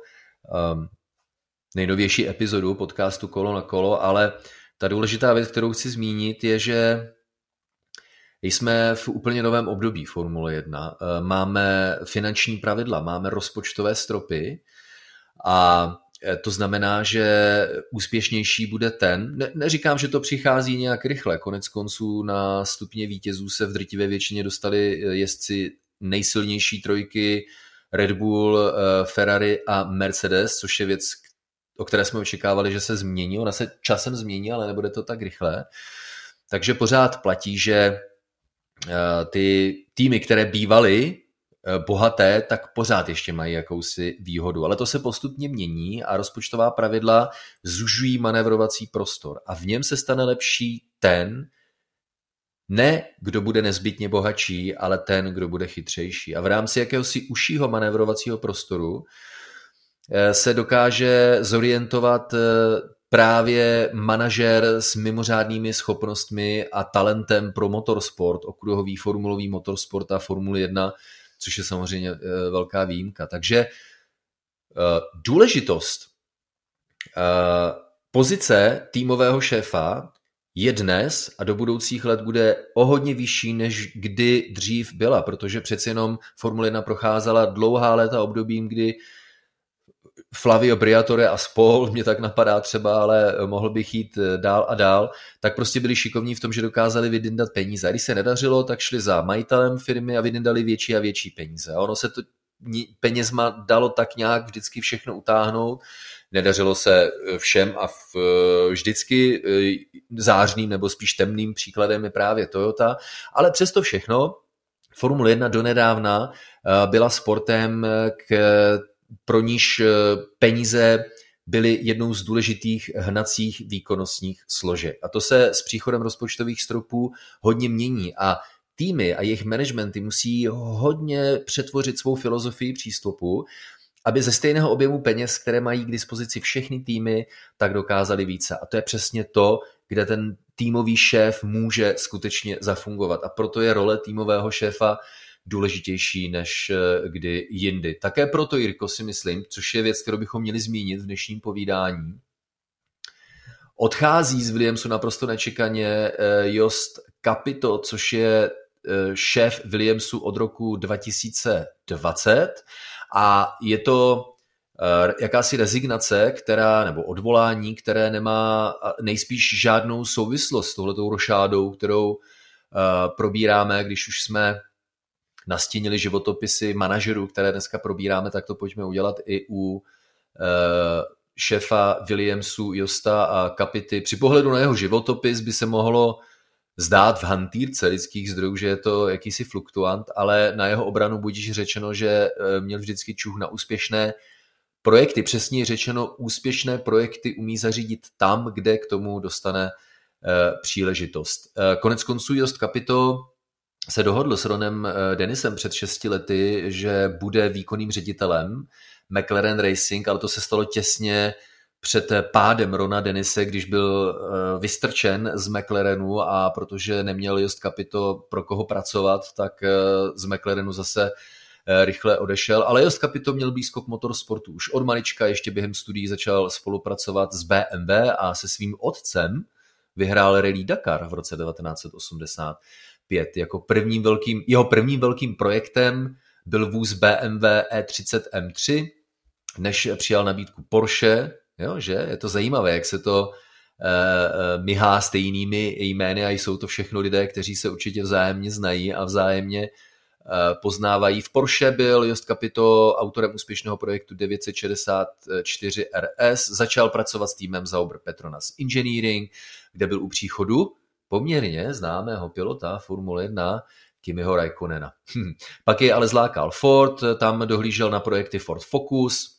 nejnovější epizodu podcastu Kolo na kolo, ale ta důležitá věc, kterou chci zmínit, je, že jsme v úplně novém období Formule 1. Eh, máme finanční pravidla, máme rozpočtové stropy a eh, to znamená, že úspěšnější bude ten, ne, neříkám, že to přichází nějak rychle, konec konců na stupně vítězů se v drtivé většině dostali eh, jezdci nejsilnější trojky Red Bull, Ferrari a Mercedes, což je věc, o které jsme očekávali, že se změní. Ona se časem změní, ale nebude to tak rychle. Takže pořád platí, že ty týmy, které bývaly eh, bohaté, tak pořád ještě mají jakousi výhodu. Ale to se postupně mění a rozpočtová pravidla zužují manévrovací prostor. A v něm se stane lepší ten, ne kdo bude nezbytně bohatší, ale ten, kdo bude chytřejší. A v rámci jakéhosi užšího manévrovacího prostoru Eh, se dokáže zorientovat eh, právě manažer s mimořádnými schopnostmi a talentem pro motorsport, okruhový formulový motorsport a Formule 1, což je samozřejmě eh, velká výjimka. Takže důležitost pozice týmového šéfa je dnes a do budoucích let bude o hodně vyšší, než kdy dřív byla, protože přeci jenom Formule 1 procházela dlouhá léta obdobím, kdy Flavio Briatore a spol, mě tak napadá třeba, ale mohl bych jít eh, dál a dál, tak prostě byli šikovní v tom, že dokázali vydindat peníze. A když se nedařilo, tak šli za majitelem firmy a vydindali větší a větší peníze. A ono se to penězma dalo tak nějak vždycky všechno utáhnout. Nedařilo se eh, všem a v, eh, vždycky zářným nebo spíš temným příkladem je právě Toyota, ale přesto všechno Formule 1 donedávna byla sportem, k pro níž eh, peníze byly jednou z důležitých hnacích výkonnostních složek. A to se s příchodem rozpočtových stropů hodně mění a týmy a jejich managementy musí hodně přetvořit svou filozofii přístupu, aby ze stejného objemu peněz, které mají k dispozici všechny týmy, tak dokázali více. A to je přesně to, kde ten týmový šéf může skutečně zafungovat. A proto je role týmového šéfa důležitější než eh, kdy jindy. Také proto, Jirko, si myslím, což je věc, kterou bychom měli zmínit v dnešním povídání, odchází z Williamsu naprosto nečekaně eh, Jost Capito, což je eh, šéf Williamsu od roku 2020 a je to jakási rezignace, která, nebo odvolání, které nemá nejspíš žádnou souvislost s tohletou rošádou, kterou probíráme, když už jsme nastínili životopisy manažerů, které dneska probíráme, tak to pojďme udělat i u eh, šéfa Williamsu, Josta a Kapity. Při pohledu na jeho životopis by se mohlo zdát v hantýrce lidských zdrojů, že je to jakýsi fluktuant, ale na jeho obranu budíš řečeno, že eh, měl vždycky čuch na úspěšné projekty. Přesně řečeno, úspěšné projekty umí zařídit tam, kde k tomu dostane eh, příležitost. Konec konců Jost Capito se dohodl s Ronem Denisem před šesti lety, že bude výkonným ředitelem McLaren Racing, ale to se stalo těsně před pádem Rona Denise, když byl eh, vystrčen z McLarenu a protože neměl Just Capito pro koho pracovat, tak eh, z McLarenu zase eh, rychle odešel, ale Just Capito měl blízko k motorsportu. Už od malička ještě během studií začal spolupracovat s BMW a se svým otcem vyhrál Rally Dakar v roce 1985. Jako prvním velkým, jeho prvním velkým projektem byl vůz BMW E30 M3, než přijal nabídku Porsche, Jo, že? Je to zajímavé, jak se to uh, myhá stejnými jmény a jsou to všechno lidé, kteří se určitě vzájemně znají a vzájemně uh, poznávají. V Porsche byl Jost Capito autorem úspěšného projektu 964 RS, začal pracovat s týmem Zauber Petronas Engineering, kde byl u příchodu poměrně známého pilota Formule 1 Kimiho Raikkonena. Hm. Pak je ale zlákal Ford, tam dohlížel na projekty Ford Focus,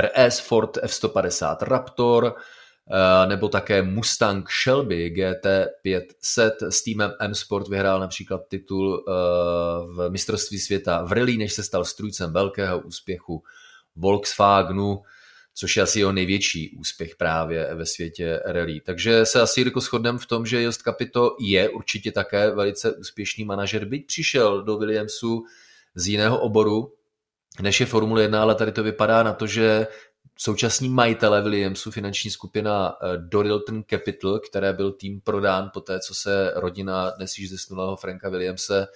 RS, Ford F-150 Raptor, eh, nebo také Mustang Shelby GT500 s týmem M-Sport vyhrál například titul eh, v mistrovství světa v rally, než se stal strůjcem velkého úspěchu Volkswagenu, což je asi jeho největší úspěch právě ve světě rally. Takže se asi jako shodneme v tom, že Jost Capito je určitě také velice úspěšný manažer, byť přišel do Williamsu z jiného oboru, než je Formule 1, ale tady to vypadá na to, že současní majitele Williamsu, finanční skupina eh, Dorilton Capital, které byl tým prodán po té, co se rodina dnes již zesnulého Franka Williamse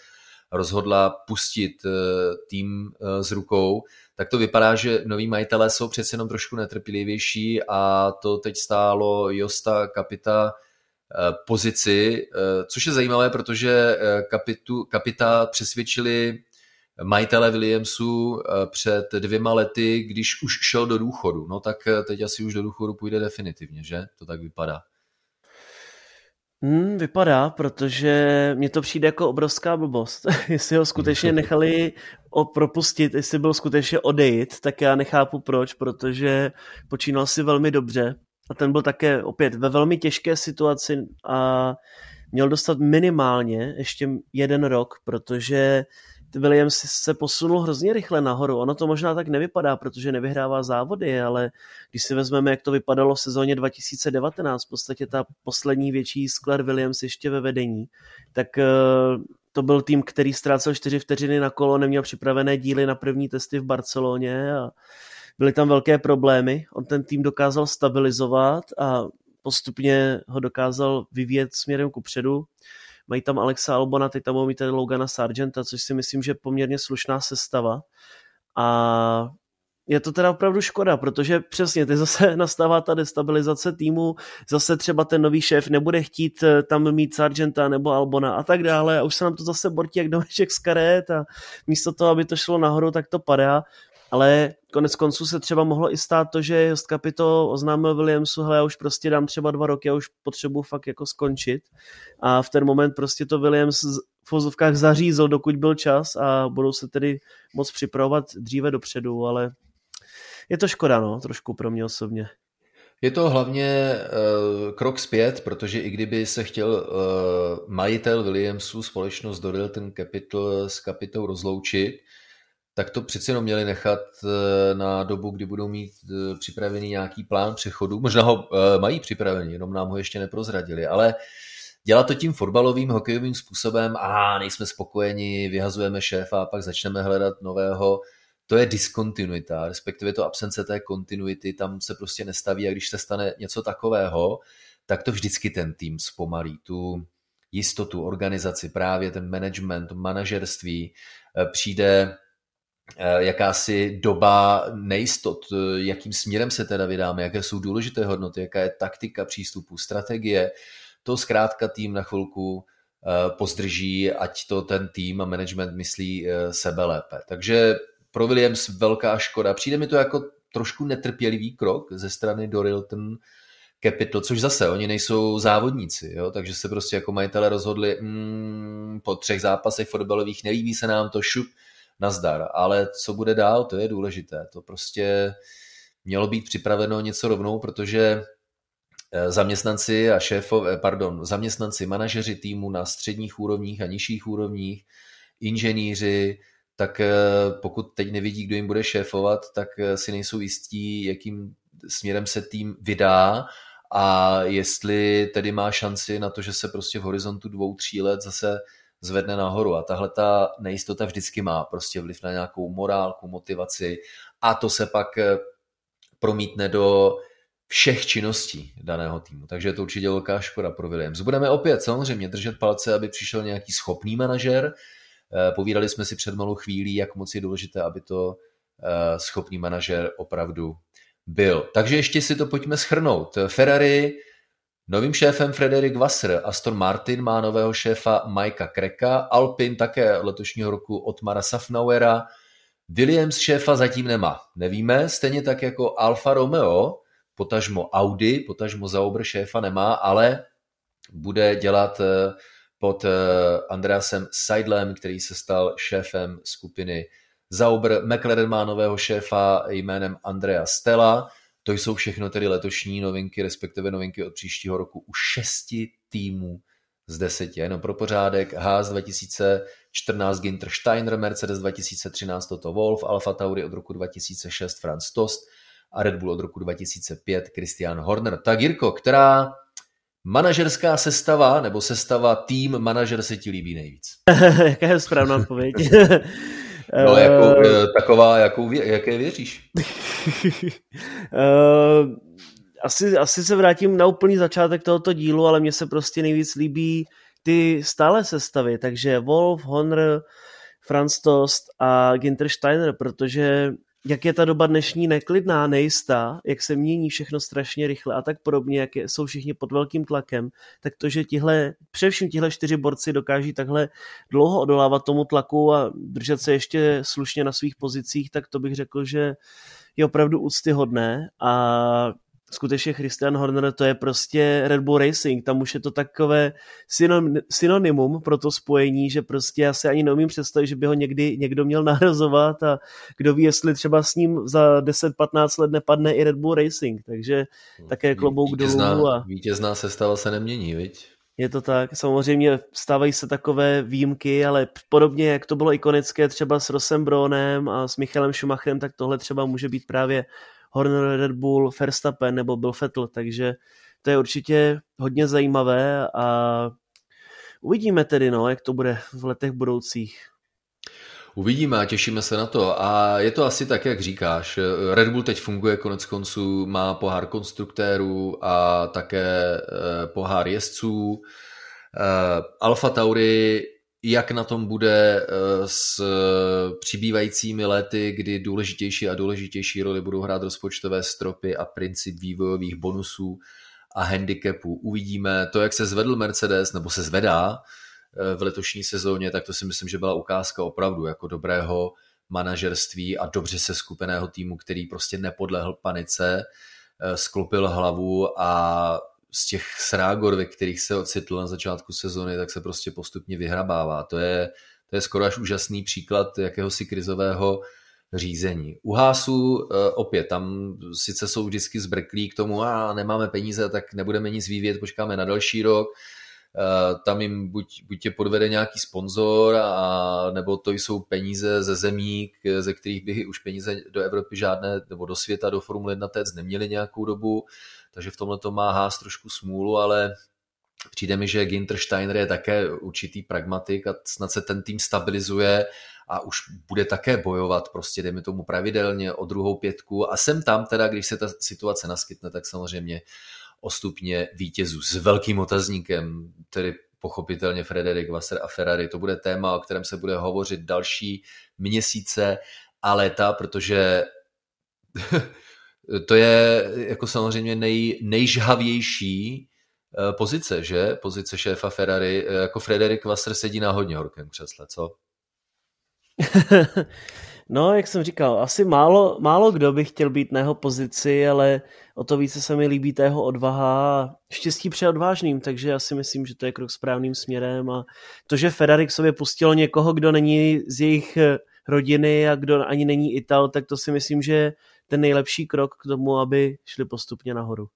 rozhodla pustit eh, tým eh, z rukou, tak to vypadá, že noví majitelé jsou přece jenom trošku netrpělivější a to teď stálo Josta Kapita pozici, což je zajímavé, protože kapitu, Kapita přesvědčili majitele Williamsu eh, před dvěma lety, když už šel do důchodu. No tak eh, teď asi už do důchodu půjde definitivně, že? To tak vypadá. Hmm, vypadá, protože mně to přijde jako obrovská blbost. jestli ho skutečně nechali propustit, jestli byl skutečně odejít, tak já nechápu proč, protože počínal si velmi dobře a ten byl také opět ve velmi těžké situaci a měl dostat minimálně ještě jeden rok, protože Williams se posunul hrozně rychle nahoru. Ono to možná tak nevypadá, protože nevyhrává závody, ale když si vezmeme, jak to vypadalo v sezóně 2019, v podstatě ta poslední větší sklad Williams ještě ve vedení, tak eh, to byl tým, který ztrácel čtyři vteřiny na kolo, neměl připravené díly na první testy v Barceloně a byly tam velké problémy. On ten tým dokázal stabilizovat a postupně ho dokázal vyvíjet směrem ku předu mají tam Alexa Albona, teď tam budou mít Logana Sargenta, což si myslím, že je poměrně slušná sestava. A je to teda opravdu škoda, protože přesně ty zase nastává ta destabilizace týmu, zase třeba ten nový šéf nebude chtít eh, tam mít Sargenta nebo Albona a tak dále a už se nám to zase bortí jak domeček z karet a místo toho, aby to šlo nahoru, tak to padá ale konec konců se třeba mohlo i stát to, že Just Capito oznámil Williamsu, hele, já už prostě dám třeba dva roky, já už potřebuji fakt jako skončit a v ten moment prostě to Williams v vozovkách zařízl, dokud byl čas a budou se tedy moc připravovat dříve dopředu, ale je to škoda, no, trošku pro mě osobně. Je to hlavně uh, krok zpět, protože i kdyby se chtěl uh, majitel Williamsu, společnost Dorilton Capital s Capitou rozloučit, tak to přeci jenom měli nechat eh, na dobu, kdy budou mít eh, připravený nějaký plán přechodu. Možná ho eh, mají připravený, jenom nám ho ještě neprozradili, ale dělat to tím fotbalovým, hokejovým způsobem, a nejsme spokojeni, vyhazujeme šéfa a pak začneme hledat nového, to je diskontinuita, respektive to absence té kontinuity, tam se prostě nestaví a když se stane něco takového, tak to vždycky ten tým zpomalí, tu jistotu, organizaci, právě ten management, manažerství, přijde jakási doba nejistot, eh, jakým směrem se teda vydáme, jaké jsou důležité hodnoty, jaká je taktika přístupu, strategie, to zkrátka tým na chvilku eh, pozdrží, ať to ten tým a management myslí sebe lépe. Takže pro Williams velká škoda. Přijde mi to jako trošku netrpělivý krok ze strany Dorilton, Capital, což zase, oni nejsou závodníci, jo? takže se prostě jako majitele rozhodli, mm, po třech zápasech fotbalových nelíbí se nám to šup, nazdar, ale co bude dál, to je důležité, to prostě mělo být připraveno něco rovnou, protože eh, zaměstnanci a šéfové, eh, pardon, zaměstnanci, manažeři týmu na středních úrovních a nižších úrovních, inženýři, tak eh, pokud teď nevidí, kdo jim bude šéfovat, tak si nejsou jistí, jakým směrem se tým vydá a jestli tedy má šanci na to, že se prostě v horizontu dvou, tří let zase zvedne nahoru. A tahle ta nejistota vždycky má prostě vliv na nějakou morálku, motivaci a to se pak promítne do všech činností daného týmu. Takže je to určitě velká škoda pro Williams. Budeme opět samozřejmě držet palce, aby přišel nějaký schopný manažer. Eh, povídali jsme si před malou chvílí, jak moc je důležité, aby to eh, schopný manažer opravdu byl. Takže ještě si to pojďme schrnout. Ferrari Novým šéfem Frederik Wasser, Aston Martin má nového šéfa Mikea Kreka, Alpin také letošního roku Otmara Safnauera, Williams šéfa zatím nemá. Nevíme, stejně tak jako Alfa Romeo, potažmo Audi, potažmo Zauber šéfa nemá, ale bude dělat eh, pod eh, Andreasem Seidlem, který se stal šéfem skupiny Zauber. McLaren má nového šéfa jménem Andrea Stella. To jsou všechno tedy letošní novinky, respektive novinky od příštího roku u šesti týmů z deseti. Jenom pro pořádek, Haas 2014 Ginter Steiner, Mercedes 2013 Toto Wolf, Alfa Tauri od roku 2006 Franz Tost a Red Bull od roku 2005 Christian Horner. Tak Jirko, která manažerská sestava nebo sestava tým manažer se ti líbí nejvíc? Jaká je správná odpověď? no, jako, taková, jakou, jaké věříš? uh, asi, asi se vrátím na úplný začátek tohoto dílu, ale mně se prostě nejvíc líbí ty stále sestavy, takže Wolf, Honor, Franz Tost a Ginter Steiner, protože jak je ta doba dnešní neklidná, nejistá, jak se mění všechno strašně rychle a tak podobně, jak jsou všichni pod velkým tlakem, tak to, že tihle, především tihle čtyři borci dokáží takhle dlouho odolávat tomu tlaku a držet se ještě slušně na svých pozicích, tak to bych řekl, že je opravdu úctyhodné a skutečně Christian Horner to je prostě Red Bull Racing, tam už je to takové synonymum pro to spojení, že prostě já si ani neumím představit, že by ho někdy někdo měl nahrazovat a kdo ví, jestli třeba s ním za 10-15 let nepadne i Red Bull Racing, takže také klobouk vítězná, dolů. A... Vítězná sestava se nemění, viď? Je to tak, samozřejmě stávají se takové výjimky, ale podobně jak to bylo ikonické třeba s Rossem Bronem a s Michalem Schumacherem, tak tohle třeba může být právě Horner, Red Bull, Verstappen nebo Bill Vettel, takže to je určitě hodně zajímavé a uvidíme tedy, no, jak to bude v letech budoucích. Uvidíme a těšíme se na to. A je to asi tak, jak říkáš. Red Bull teď funguje konec konců, má pohár konstruktérů a také eh, pohár jezdců. Eh, Alfa Tauri jak na tom bude eh, s přibývajícími lety, kdy důležitější a důležitější roli budou hrát rozpočtové stropy a princip vývojových bonusů a handicapů. Uvidíme to, jak se zvedl Mercedes, nebo se zvedá eh, v letošní sezóně, tak to si myslím, že byla ukázka opravdu jako dobrého manažerství a dobře se skupeného týmu, který prostě nepodlehl panice, eh, sklopil hlavu a z těch srágor, ve kterých se ocitl na začátku sezony, tak se prostě postupně vyhrabává. To je, to je skoro až úžasný příklad jakéhosi krizového řízení. U Hásu eh, opět, tam sice jsou vždycky zbrklí k tomu, a nemáme peníze, tak nebudeme nic vyvíjet, počkáme na další rok. Eh, tam jim buď, buď tě podvede nějaký sponzor, a, nebo to jsou peníze ze zemí, ze kterých by už peníze do Evropy žádné, nebo do světa, do Formule 1 TEC neměli nějakou dobu. Takže v tomhle to má Haas trošku smůlu, ale přijde mi, že Ginter Steiner je také určitý pragmatik a snad se ten tým stabilizuje a už bude také bojovat prostě, dejme tomu pravidelně o druhou pětku. A sem tam teda, když se ta situace naskytne, tak samozřejmě o stupně vítězů s velkým otazníkem, tedy pochopitelně Frederik Wasser a Ferrari. To bude téma, o kterém se bude hovořit další měsíce a léta, protože to je jako samozřejmě nej, nejžhavější eh, pozice, že? Pozice šéfa Ferrari, eh, jako Frederik Wasser sedí na hodně horkém křesle, co? No, jak jsem říkal, asi málo, málo kdo by chtěl být na jeho pozici, ale o to více se mi líbí ta jeho odvaha a štěstí před odvážným, takže já si myslím, že to je krok správným směrem a to, že Ferrari k sobě pustilo někoho, kdo není z jejich rodiny a kdo ani není Ital, tak to si myslím, že je ten nejlepší krok k tomu, aby šli postupně nahoru.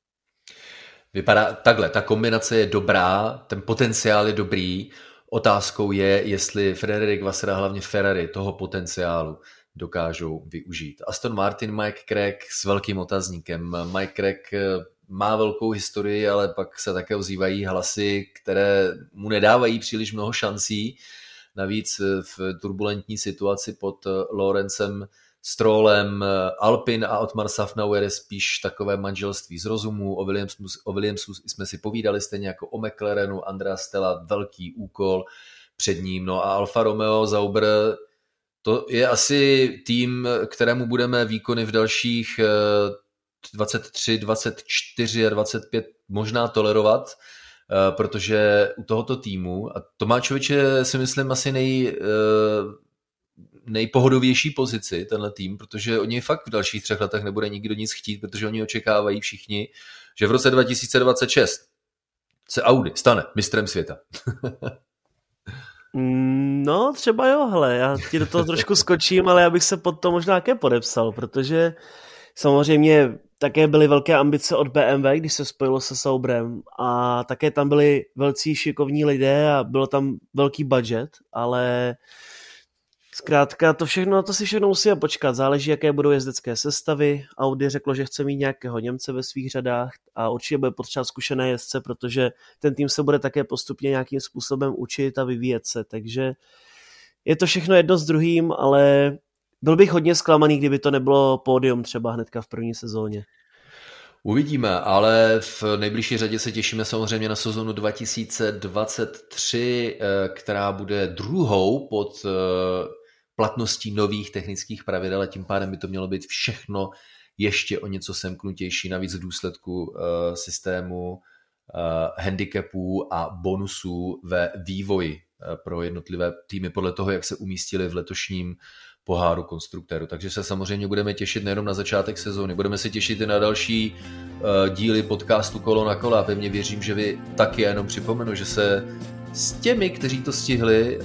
Vypadá takhle, ta kombinace je dobrá, ten potenciál je dobrý, otázkou je, jestli Frederick Vassera, hlavně Ferrari, toho potenciálu dokážou využít. Aston Martin, Mike Craig s velkým otazníkem. Mike Craig eh, má velkou historii, ale pak se také ozývají hlasy, které mu nedávají příliš mnoho šancí. Navíc eh, v turbulentní situaci pod eh, Lorencem Strollem, Alpin a Otmar Safnauer je spíš takové manželství z rozumu. O Williamsu, o Williamsu jsme si povídali stejně jako o McLarenu, Andrea Stella, velký úkol před ním. No a Alfa Romeo Zauber to je asi tým, kterému budeme výkony v dalších 23, eh, 24 a 25 možná tolerovat, eh, protože u tohoto týmu, a Tomáčovič je si myslím asi nej, eh, nejpohodovější pozici, tenhle tým, protože oni fakt v dalších třech letech nebude nikdo nic chtít, protože oni očekávají všichni, že v roce 2026 se Audi stane mistrem světa. No, třeba jo, hele, já ti do toho trošku skočím, ale já bych se pod to možná také podepsal, protože samozřejmě také byly velké ambice od BMW, když se spojilo se Saubrem a také tam byli velcí šikovní lidé a bylo tam velký budget, ale Zkrátka, to všechno, to si všechno musíme počkat. Záleží, jaké budou jezdecké sestavy. Audi řeklo, že chce mít nějakého Němce ve svých řadách a určitě bude potřeba zkušené jezdce, protože ten tým se bude také postupně nějakým způsobem učit a vyvíjet se. Takže je to všechno jedno s druhým, ale byl bych hodně zklamaný, kdyby to nebylo pódium třeba hnedka v první sezóně. Uvidíme, ale v nejbližší řadě se těšíme samozřejmě na sezonu 2023, eh, která bude druhou pod eh, platností nových technických pravidel a tím pádem by to mělo být všechno ještě o něco semknutější, navíc v důsledku uh, systému uh, handicapů a bonusů ve vývoji uh, pro jednotlivé týmy podle toho, jak se umístili v letošním poháru konstruktéru. Takže se samozřejmě budeme těšit nejenom na začátek sezóny, budeme se těšit i na další díly podcastu Kolo na kola. Pevně věřím, že vy taky, jenom připomenu, že se s těmi, kteří to stihli, eh,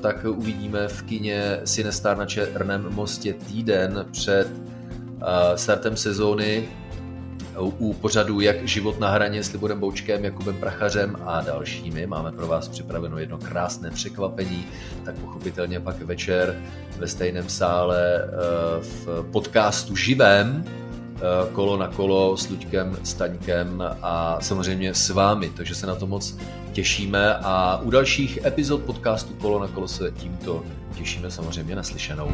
tak uvidíme v kině Sinestar na Černém mostě týden před eh, startem sezóny u pořadu Jak život na hraně s Liborem Boučkem, Jakubem Prachařem a dalšími. Máme pro vás připraveno jedno krásné překvapení, tak pochopitelně pak večer ve stejném sále eh, v podcastu živém kolo na kolo s Luďkem, Staňkem a samozřejmě s vámi, takže se na to moc těšíme a u dalších epizod podcastu Kolo na kolo se tímto těšíme samozřejmě naslyšenou.